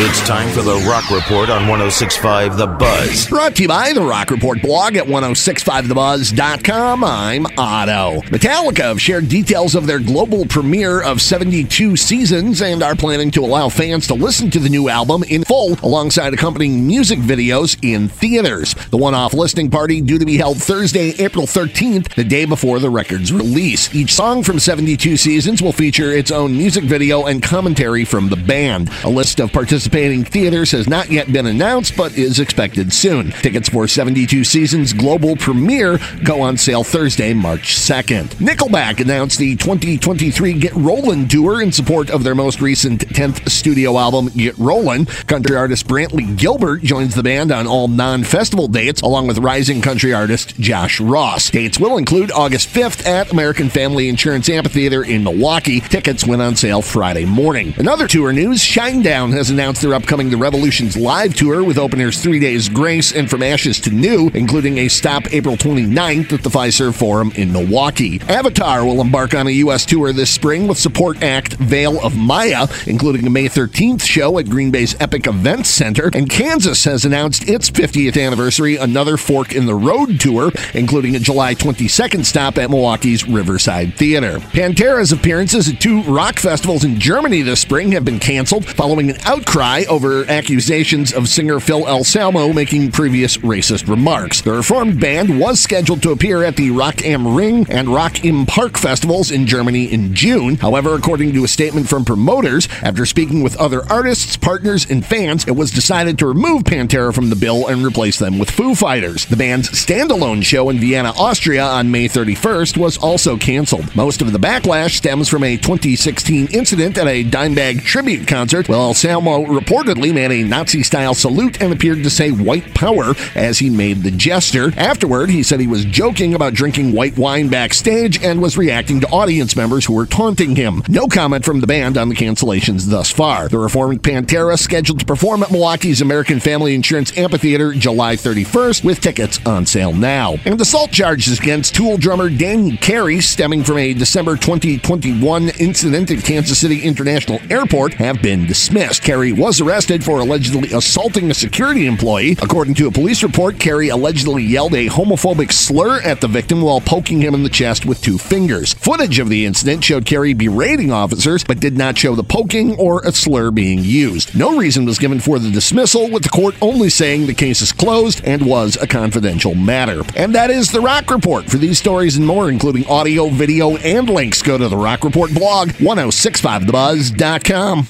It's time for the Rock Report on 1065 The Buzz. Brought to you by the Rock Report blog at 1065thebuzz.com. I'm Otto. Metallica have shared details of their global premiere of 72 seasons and are planning to allow fans to listen to the new album in full alongside accompanying music videos in theaters. The one off listening party due to be held Thursday, April 13th, the day before the record's release. Each song from 72 seasons will feature its own music video and commentary from the band. A list of participating theaters has not yet been announced, but is expected soon. Tickets for 72 Seasons global premiere go on sale Thursday, March 2nd. Nickelback announced the 2023 Get Rollin' tour in support of their most recent 10th studio album, Get Rollin'. Country artist Brantley Gilbert joins the band on all non festival dates, along with rising country artist Josh Ross. Dates will include August 5th at American Family Insurance Amphitheater in Milwaukee. Tickets went on sale Friday morning. Another tour news Shinedown has announced their upcoming The Revolutions live tour with openers Three Days Grace and From Ashes to New, including a stop April 29th at the Fiserv Forum in Milwaukee. Avatar will embark on a U.S. tour this spring with support act Veil of Maya, including a May 13th show at Green Bay's Epic Events Center. And Kansas has announced its 50th anniversary, another Fork in the Road tour, including a July 22nd stop at Milwaukee's Riverside Theater. Pantera's appearances at two rock festivals in Germany this spring have been canceled following an outcry over accusations of singer Phil Anselmo making previous racist remarks. The reformed band was scheduled to appear at the Rock am Ring and Rock im Park festivals in Germany in June. However, according to a statement from promoters, after speaking with other artists, partners, and fans, it was decided to remove Pantera from the bill and replace them with Foo Fighters. The band's standalone show in Vienna, Austria on May 31st was also canceled. Most of the backlash stems from a 2016 incident at a Dimebag tribute concert, while Anselmo reportedly made a Nazi style salute and appeared to say white power as he made the gesture. Afterward, he said he was joking about drinking white wine backstage and was reacting to audience members who were taunting him. No comment from the band on the cancellations thus far. The reformed Pantera scheduled to perform at Milwaukee's American Family Insurance Amphitheater July 31st with tickets on sale now. And assault charges against Tool drummer Danny Carey stemming from a December 2021 incident at Kansas City International Airport have been dismissed. Carey was arrested for allegedly assaulting a security employee. According to a police report, Carey allegedly yelled a homophobic slur at the victim while poking him in the chest with two fingers. Footage of the incident showed Carey berating officers, but did not show the poking or a slur being used. No reason was given for the dismissal, with the court only saying the case is closed and was a confidential matter. And that is the Rock Report. For these stories and more, including audio, video, and links, go to the Rock Report blog, 1065thebuzz.com.